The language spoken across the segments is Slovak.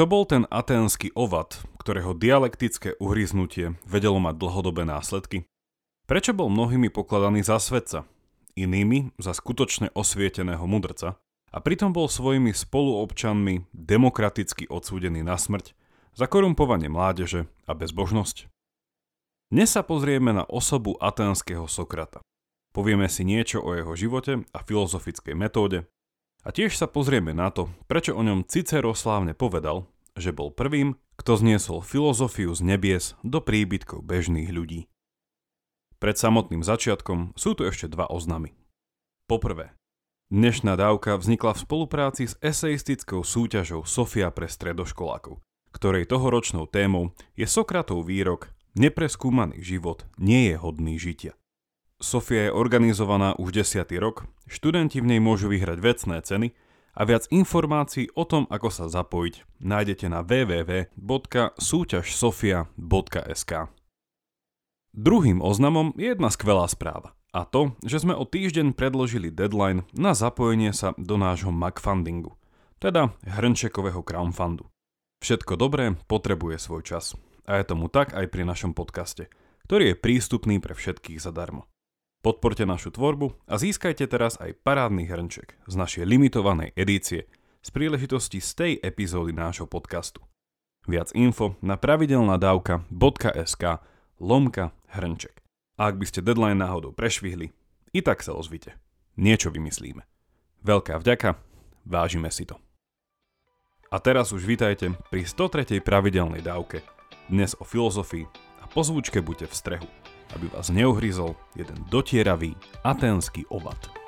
Kto bol ten aténsky ovad, ktorého dialektické uhryznutie vedelo mať dlhodobé následky? Prečo bol mnohými pokladaný za svetca, inými za skutočne osvieteného mudrca a pritom bol svojimi spoluobčanmi demokraticky odsúdený na smrť za korumpovanie mládeže a bezbožnosť? Dnes sa pozrieme na osobu aténskeho Sokrata. Povieme si niečo o jeho živote a filozofickej metóde, a tiež sa pozrieme na to, prečo o ňom Cicero slávne povedal, že bol prvým, kto zniesol filozofiu z nebies do príbytkov bežných ľudí. Pred samotným začiatkom sú tu ešte dva oznamy. Poprvé, dnešná dávka vznikla v spolupráci s eseistickou súťažou Sofia pre stredoškolákov, ktorej tohoročnou témou je Sokratov výrok Nepreskúmaný život nie je hodný žitia. Sofia je organizovaná už desiatý rok, študenti v nej môžu vyhrať vecné ceny a viac informácií o tom, ako sa zapojiť, nájdete na www.súťažsofia.sk. Druhým oznamom je jedna skvelá správa. A to, že sme o týždeň predložili deadline na zapojenie sa do nášho MacFundingu, teda hrnčekového crowdfundu. Všetko dobré potrebuje svoj čas. A je tomu tak aj pri našom podcaste, ktorý je prístupný pre všetkých zadarmo. Podporte našu tvorbu a získajte teraz aj parádny hrnček z našej limitovanej edície z príležitosti z tej epizódy nášho podcastu. Viac info na pravidelnadavka.sk lomka hrnček. A ak by ste deadline náhodou prešvihli, i tak sa ozvite. Niečo vymyslíme. Veľká vďaka, vážime si to. A teraz už vítajte pri 103. pravidelnej dávke. Dnes o filozofii a po zvučke buďte v strehu aby vás neuhryzol jeden dotieravý aténsky ovad.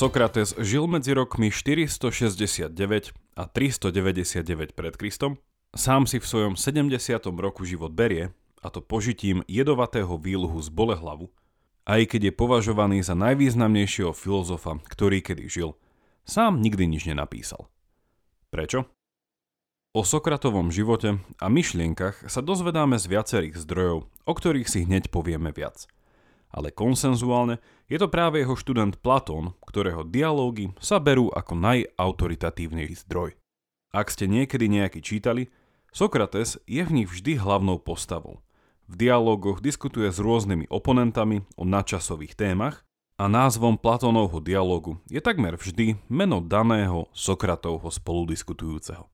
Sokrates žil medzi rokmi 469 a 399 pred Kristom Sám si v svojom 70. roku život berie, a to požitím jedovatého výluhu z Bolehlavu, aj keď je považovaný za najvýznamnejšieho filozofa, ktorý kedy žil, sám nikdy nič nenapísal. Prečo? O Sokratovom živote a myšlienkach sa dozvedáme z viacerých zdrojov, o ktorých si hneď povieme viac. Ale konsenzuálne je to práve jeho študent Platón, ktorého dialógy sa berú ako najautoritatívnejší zdroj. Ak ste niekedy nejaký čítali, Sokrates je v nich vždy hlavnou postavou. V dialogoch diskutuje s rôznymi oponentami o nadčasových témach a názvom Platónovho dialogu je takmer vždy meno daného Sokratovho spoludiskutujúceho.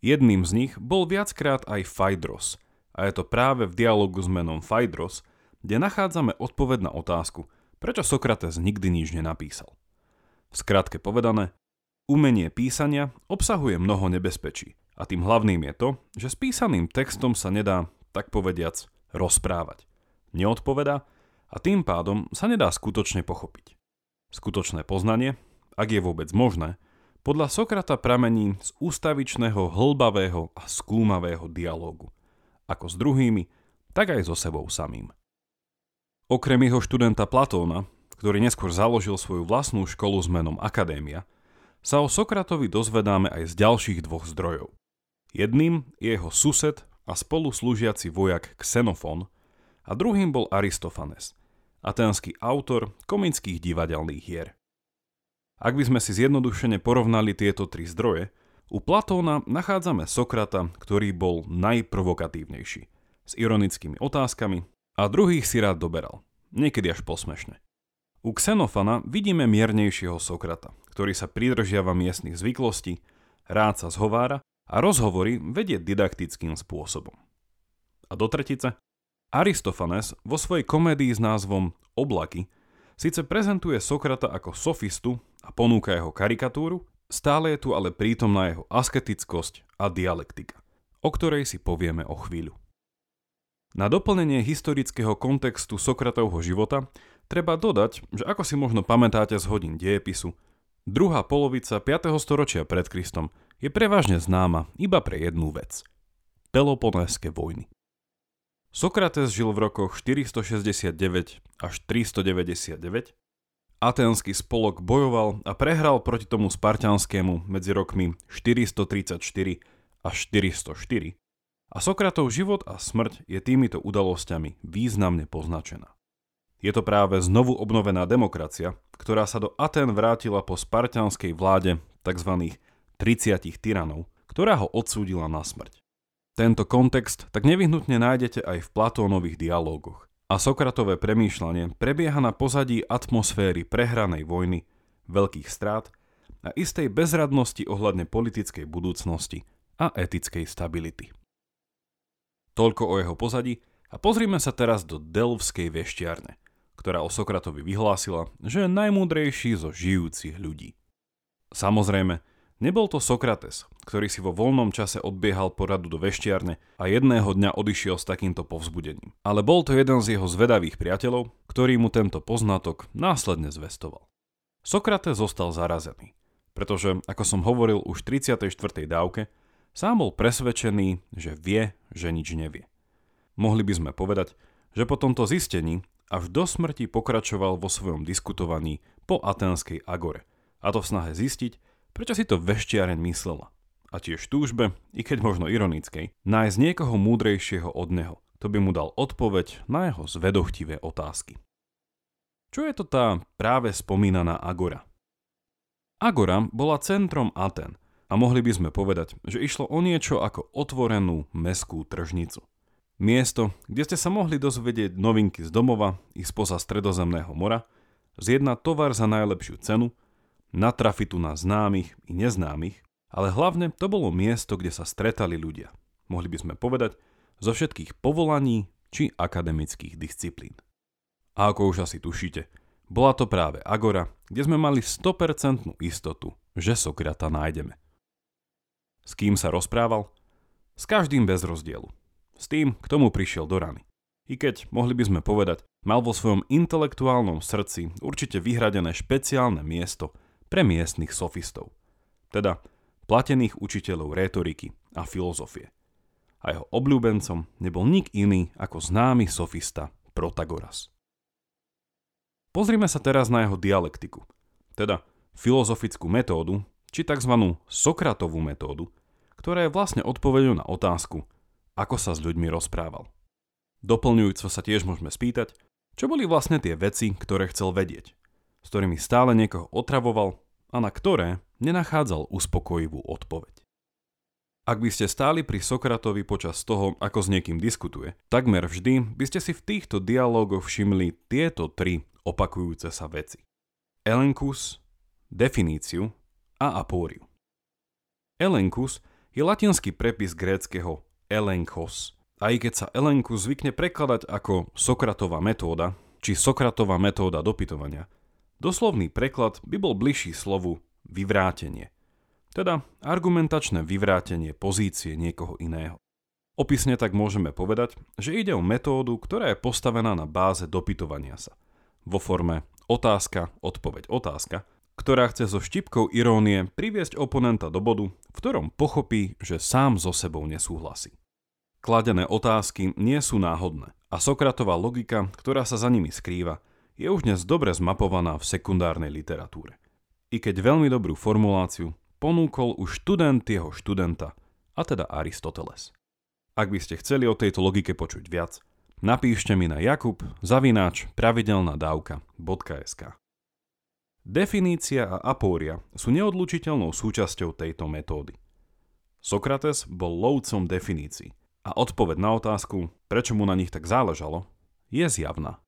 Jedným z nich bol viackrát aj Phaedros a je to práve v dialogu s menom Phaedros, kde nachádzame odpoveď na otázku, prečo Sokrates nikdy nič nenapísal. Skratke povedané, umenie písania obsahuje mnoho nebezpečí – a tým hlavným je to, že s písaným textom sa nedá, tak povediac, rozprávať. Neodpoveda a tým pádom sa nedá skutočne pochopiť. Skutočné poznanie, ak je vôbec možné, podľa Sokrata pramení z ústavičného, hlbavého a skúmavého dialógu. Ako s druhými, tak aj so sebou samým. Okrem jeho študenta Platóna, ktorý neskôr založil svoju vlastnú školu s menom Akadémia, sa o Sokratovi dozvedáme aj z ďalších dvoch zdrojov. Jedným je jeho sused a spoluslúžiaci vojak Xenofon a druhým bol Aristofanes, aténsky autor komických divadelných hier. Ak by sme si zjednodušene porovnali tieto tri zdroje, u Platóna nachádzame Sokrata, ktorý bol najprovokatívnejší, s ironickými otázkami a druhých si rád doberal, niekedy až posmešne. U Xenofana vidíme miernejšieho Sokrata, ktorý sa pridržiava miestnych zvyklostí, rád sa zhovára a rozhovory vedie didaktickým spôsobom. A do tretice, Aristofanes vo svojej komédii s názvom Oblaky síce prezentuje Sokrata ako sofistu a ponúka jeho karikatúru, stále je tu ale prítomná jeho asketickosť a dialektika, o ktorej si povieme o chvíľu. Na doplnenie historického kontextu Sokratovho života treba dodať, že ako si možno pamätáte z hodín dejepisu, druhá polovica 5. storočia pred Kristom je prevažne známa iba pre jednu vec. Peloponéske vojny. Sokrates žil v rokoch 469 až 399 Aténsky spolok bojoval a prehral proti tomu spartianskému medzi rokmi 434 až 404 a Sokratov život a smrť je týmito udalosťami významne poznačená. Je to práve znovu obnovená demokracia, ktorá sa do Aten vrátila po spartianskej vláde tzv. 30 tyranov, ktorá ho odsúdila na smrť. Tento kontext tak nevyhnutne nájdete aj v Platónových dialógoch a Sokratové premýšľanie prebieha na pozadí atmosféry prehranej vojny, veľkých strát a istej bezradnosti ohľadne politickej budúcnosti a etickej stability. Toľko o jeho pozadí a pozrime sa teraz do Delvskej veštiarne, ktorá o Sokratovi vyhlásila, že je najmúdrejší zo žijúcich ľudí. Samozrejme, Nebol to Sokrates, ktorý si vo voľnom čase odbiehal poradu do veštiarne a jedného dňa odišiel s takýmto povzbudením. Ale bol to jeden z jeho zvedavých priateľov, ktorý mu tento poznatok následne zvestoval. Sokrates zostal zarazený, pretože, ako som hovoril už v 34. dávke, sám bol presvedčený, že vie, že nič nevie. Mohli by sme povedať, že po tomto zistení až do smrti pokračoval vo svojom diskutovaní po atenskej agore, a to v snahe zistiť, Prečo si to veštiareň myslela? A tiež túžbe, i keď možno ironickej, nájsť niekoho múdrejšieho od neho. To by mu dal odpoveď na jeho zvedochtivé otázky. Čo je to tá práve spomínaná Agora? Agora bola centrom Aten a mohli by sme povedať, že išlo o niečo ako otvorenú meskú tržnicu. Miesto, kde ste sa mohli dozvedieť novinky z domova i spoza stredozemného mora, zjednať tovar za najlepšiu cenu natrafiť tu na známych i neznámych, ale hlavne to bolo miesto, kde sa stretali ľudia. Mohli by sme povedať, zo všetkých povolaní či akademických disciplín. A ako už asi tušíte, bola to práve Agora, kde sme mali 100% istotu, že Sokrata nájdeme. S kým sa rozprával? S každým bez rozdielu. S tým, k tomu prišiel do rany. I keď, mohli by sme povedať, mal vo svojom intelektuálnom srdci určite vyhradené špeciálne miesto pre miestnych sofistov, teda platených učiteľov rétoriky a filozofie. A jeho obľúbencom nebol nik iný ako známy sofista Protagoras. Pozrime sa teraz na jeho dialektiku, teda filozofickú metódu, či tzv. Sokratovú metódu, ktorá je vlastne odpovedou na otázku, ako sa s ľuďmi rozprával. Doplňujúco sa tiež môžeme spýtať, čo boli vlastne tie veci, ktoré chcel vedieť s ktorými stále niekoho otravoval a na ktoré nenachádzal uspokojivú odpoveď. Ak by ste stáli pri Sokratovi počas toho, ako s niekým diskutuje, takmer vždy by ste si v týchto dialógoch všimli tieto tri opakujúce sa veci. Elenkus, definíciu a apóriu. Elenkus je latinský prepis gréckého elenkos. Aj keď sa elenkus zvykne prekladať ako Sokratová metóda, či Sokratová metóda dopytovania, Doslovný preklad by bol bližší slovu vyvrátenie, teda argumentačné vyvrátenie pozície niekoho iného. Opisne tak môžeme povedať, že ide o metódu, ktorá je postavená na báze dopytovania sa. Vo forme otázka, odpoveď, otázka, ktorá chce so štipkou irónie priviesť oponenta do bodu, v ktorom pochopí, že sám so sebou nesúhlasí. Kladené otázky nie sú náhodné a Sokratová logika, ktorá sa za nimi skrýva, je už dnes dobre zmapovaná v sekundárnej literatúre. I keď veľmi dobrú formuláciu ponúkol už študent jeho študenta, a teda Aristoteles. Ak by ste chceli o tejto logike počuť viac, napíšte mi na jakub zavináč pravidelnadávka.sk Definícia a apória sú neodlučiteľnou súčasťou tejto metódy. Sokrates bol lovcom definícií a odpoveď na otázku, prečo mu na nich tak záležalo, je zjavná.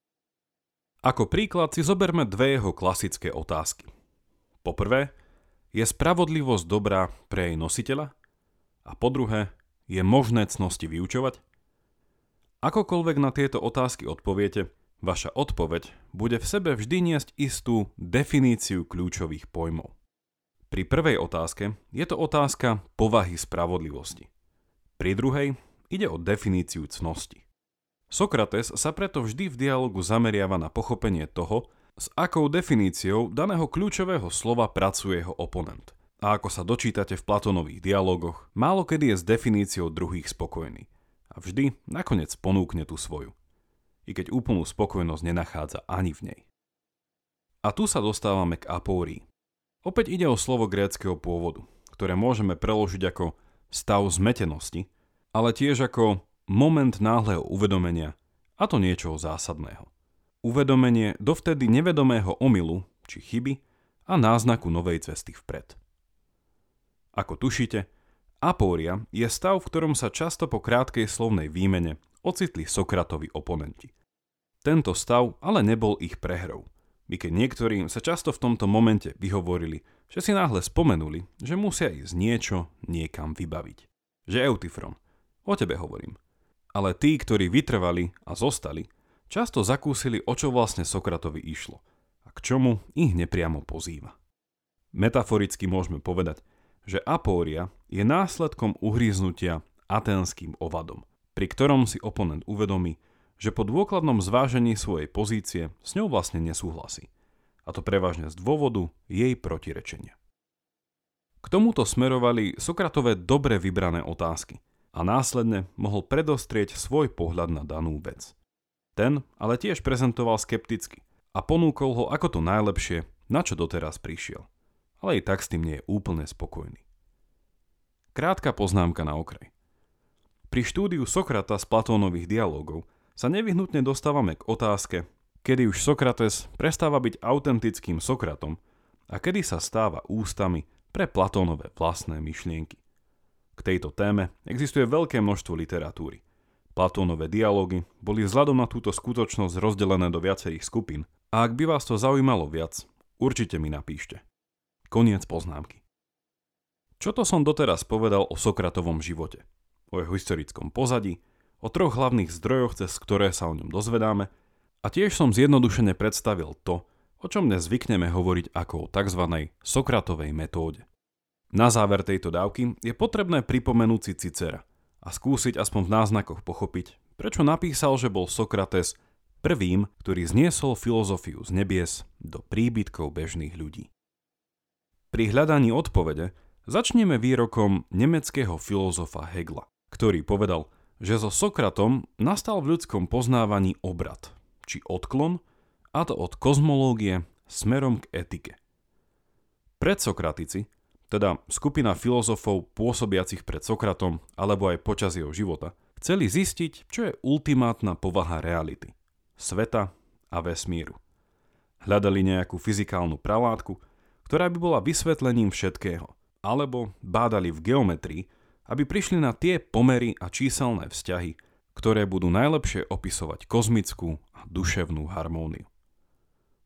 Ako príklad si zoberme dve jeho klasické otázky. Poprvé, je spravodlivosť dobrá pre jej nositeľa? A po druhé, je možné cnosti vyučovať? Akokoľvek na tieto otázky odpoviete, vaša odpoveď bude v sebe vždy niesť istú definíciu kľúčových pojmov. Pri prvej otázke je to otázka povahy spravodlivosti. Pri druhej ide o definíciu cnosti. Sokrates sa preto vždy v dialogu zameriava na pochopenie toho, s akou definíciou daného kľúčového slova pracuje jeho oponent. A ako sa dočítate v Platónových dialogoch, málo kedy je s definíciou druhých spokojný. A vždy nakoniec ponúkne tú svoju. I keď úplnú spokojnosť nenachádza ani v nej. A tu sa dostávame k apórii. Opäť ide o slovo gréckého pôvodu, ktoré môžeme preložiť ako stav zmetenosti, ale tiež ako moment náhleho uvedomenia, a to niečoho zásadného. Uvedomenie dovtedy nevedomého omylu či chyby a náznaku novej cesty vpred. Ako tušíte, apória je stav, v ktorom sa často po krátkej slovnej výmene ocitli Sokratovi oponenti. Tento stav ale nebol ich prehrou – by keď niektorým sa často v tomto momente vyhovorili, že si náhle spomenuli, že musia ísť niečo niekam vybaviť. Že Eutifron, o tebe hovorím. Ale tí, ktorí vytrvali a zostali, často zakúsili, o čo vlastne Sokratovi išlo a k čomu ich nepriamo pozýva. Metaforicky môžeme povedať, že apória je následkom uhríznutia aténským ovadom, pri ktorom si oponent uvedomí, že po dôkladnom zvážení svojej pozície s ňou vlastne nesúhlasí. A to prevažne z dôvodu jej protirečenia. K tomuto smerovali Sokratové dobre vybrané otázky a následne mohol predostrieť svoj pohľad na danú vec. Ten ale tiež prezentoval skepticky a ponúkol ho ako to najlepšie, na čo doteraz prišiel. Ale i tak s tým nie je úplne spokojný. Krátka poznámka na okraj. Pri štúdiu Sokrata z Platónových dialogov sa nevyhnutne dostávame k otázke, kedy už Sokrates prestáva byť autentickým Sokratom a kedy sa stáva ústami pre Platónové vlastné myšlienky. K tejto téme existuje veľké množstvo literatúry. Platónové dialógy boli vzhľadom na túto skutočnosť rozdelené do viacerých skupín a ak by vás to zaujímalo viac, určite mi napíšte. Koniec poznámky. Čo to som doteraz povedal o Sokratovom živote? O jeho historickom pozadí, o troch hlavných zdrojoch, cez ktoré sa o ňom dozvedáme a tiež som zjednodušene predstavil to, o čom dnes zvykneme hovoriť ako o tzv. Sokratovej metóde. Na záver tejto dávky je potrebné pripomenúť si Cicera a skúsiť aspoň v náznakoch pochopiť, prečo napísal, že bol Sokrates prvým, ktorý zniesol filozofiu z nebies do príbytkov bežných ľudí. Pri hľadaní odpovede začneme výrokom nemeckého filozofa Hegla, ktorý povedal – že so Sokratom nastal v ľudskom poznávaní obrad, či odklon, a to od kozmológie smerom k etike. Predsokratici, teda skupina filozofov pôsobiacich pred Sokratom alebo aj počas jeho života, chceli zistiť, čo je ultimátna povaha reality, sveta a vesmíru. Hľadali nejakú fyzikálnu pralátku, ktorá by bola vysvetlením všetkého, alebo bádali v geometrii, aby prišli na tie pomery a číselné vzťahy, ktoré budú najlepšie opisovať kozmickú a duševnú harmóniu.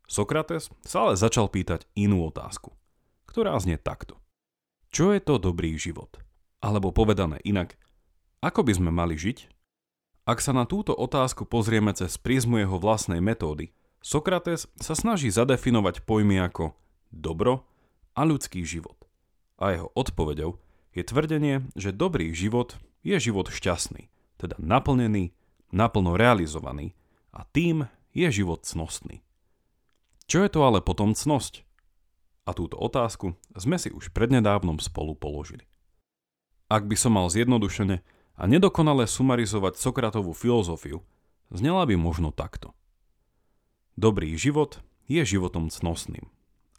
Sokrates sa ale začal pýtať inú otázku, ktorá znie takto. Čo je to dobrý život? Alebo povedané inak, ako by sme mali žiť? Ak sa na túto otázku pozrieme cez prízmu jeho vlastnej metódy, Sokrates sa snaží zadefinovať pojmy ako dobro a ľudský život. A jeho odpovedou je tvrdenie, že dobrý život je život šťastný, teda naplnený, naplno realizovaný a tým je život cnostný. Čo je to ale potom cnosť? A túto otázku sme si už prednedávnom spolu položili. Ak by som mal zjednodušene a nedokonale sumarizovať Sokratovú filozofiu, znela by možno takto. Dobrý život je životom cnostným.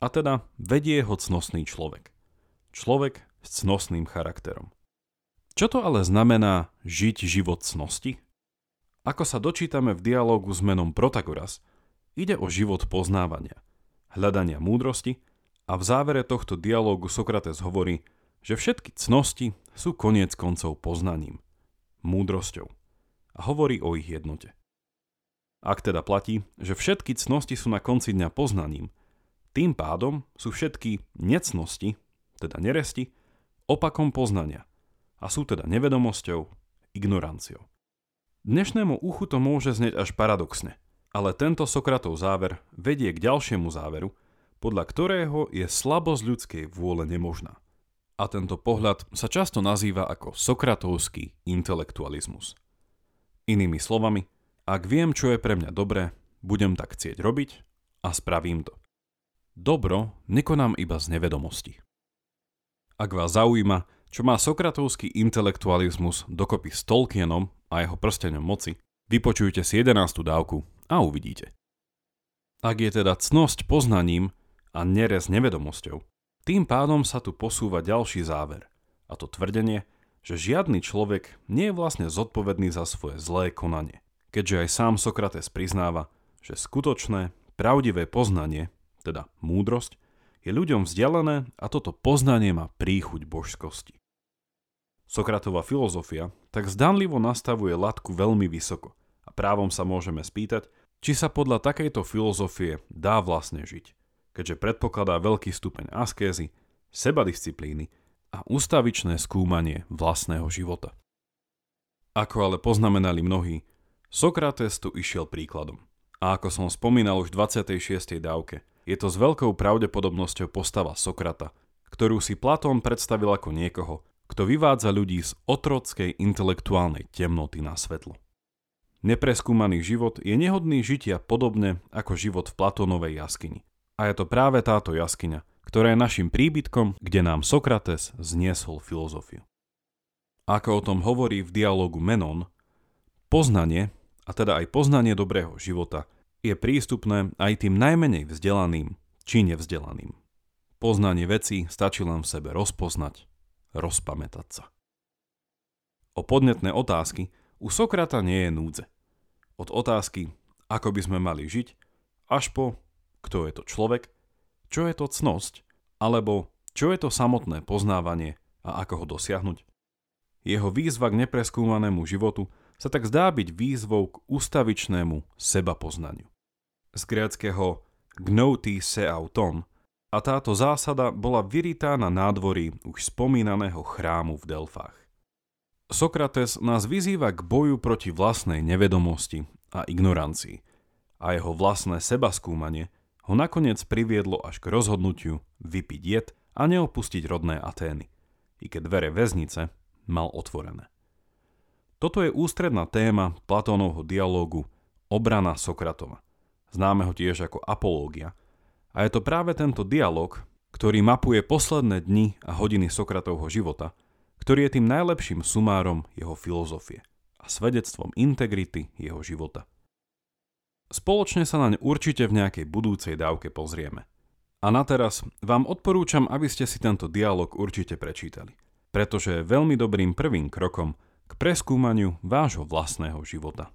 A teda vedie ho cnostný človek. Človek s cnostným charakterom. Čo to ale znamená žiť život cnosti? Ako sa dočítame v dialógu s menom Protagoras, ide o život poznávania, hľadania múdrosti a v závere tohto dialógu Sokrates hovorí, že všetky cnosti sú koniec koncov poznaním, múdrosťou a hovorí o ich jednote. Ak teda platí, že všetky cnosti sú na konci dňa poznaním, tým pádom sú všetky necnosti, teda neresti, opakom poznania a sú teda nevedomosťou, ignoranciou. Dnešnému uchu to môže znieť až paradoxne, ale tento Sokratov záver vedie k ďalšiemu záveru, podľa ktorého je slabosť ľudskej vôle nemožná. A tento pohľad sa často nazýva ako sokratovský intelektualizmus. Inými slovami, ak viem, čo je pre mňa dobré, budem tak chcieť robiť a spravím to. Dobro nekonám iba z nevedomosti. Ak vás zaujíma, čo má sokratovský intelektualizmus dokopy s Tolkienom a jeho prstenom moci, vypočujte si 11. dávku a uvidíte. Ak je teda cnosť poznaním a nerez nevedomosťou, tým pádom sa tu posúva ďalší záver. A to tvrdenie, že žiadny človek nie je vlastne zodpovedný za svoje zlé konanie. Keďže aj sám Sokrates priznáva, že skutočné, pravdivé poznanie, teda múdrosť, je ľuďom vzdialené a toto poznanie má príchuť božskosti. Sokratová filozofia tak zdanlivo nastavuje latku veľmi vysoko a právom sa môžeme spýtať, či sa podľa takejto filozofie dá vlastne žiť, keďže predpokladá veľký stupeň askézy, sebadisciplíny a ústavičné skúmanie vlastného života. Ako ale poznamenali mnohí, Sokrates tu išiel príkladom. A ako som spomínal už v 26. dávke, je to s veľkou pravdepodobnosťou postava Sokrata, ktorú si Platón predstavil ako niekoho, kto vyvádza ľudí z otrockej intelektuálnej temnoty na svetlo. Nepreskúmaný život je nehodný žitia podobne ako život v Platónovej jaskyni. A je to práve táto jaskyňa, ktorá je našim príbytkom, kde nám Sokrates zniesol filozofiu. Ako o tom hovorí v dialogu Menon, poznanie, a teda aj poznanie dobrého života, je prístupné aj tým najmenej vzdelaným či nevzdelaným. Poznanie veci stačí len v sebe rozpoznať, rozpamätať sa. O podnetné otázky u Sokrata nie je núdze. Od otázky, ako by sme mali žiť, až po kto je to človek, čo je to cnosť, alebo čo je to samotné poznávanie a ako ho dosiahnuť. Jeho výzva k nepreskúmanému životu sa tak zdá byť výzvou k ústavičnému sebapoznaniu. Z gréckého gnouti se auton a táto zásada bola vyritá na nádvorí už spomínaného chrámu v Delfách. Sokrates nás vyzýva k boju proti vlastnej nevedomosti a ignorancii a jeho vlastné sebaskúmanie ho nakoniec priviedlo až k rozhodnutiu vypiť jed a neopustiť rodné Atény, i keď dvere väznice mal otvorené. Toto je ústredná téma Platónovho dialógu Obrana Sokratova, známeho tiež ako apológia. A je to práve tento dialog, ktorý mapuje posledné dni a hodiny Sokratovho života – ktorý je tým najlepším sumárom jeho filozofie a svedectvom integrity jeho života. Spoločne sa naň určite v nejakej budúcej dávke pozrieme. A na teraz vám odporúčam, aby ste si tento dialog určite prečítali, pretože je veľmi dobrým prvým krokom k preskúmaniu vášho vlastného života.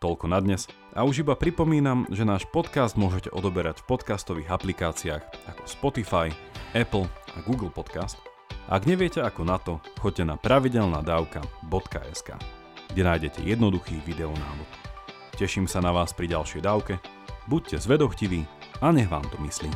Toľko na dnes a už iba pripomínam, že náš podcast môžete odoberať v podcastových aplikáciách ako Spotify, Apple a Google Podcast – ak neviete ako na to, choďte na pravidelnadavka.sk, kde nájdete jednoduchý videonávod. Teším sa na vás pri ďalšej dávke, buďte zvedochtiví a nech vám to myslí.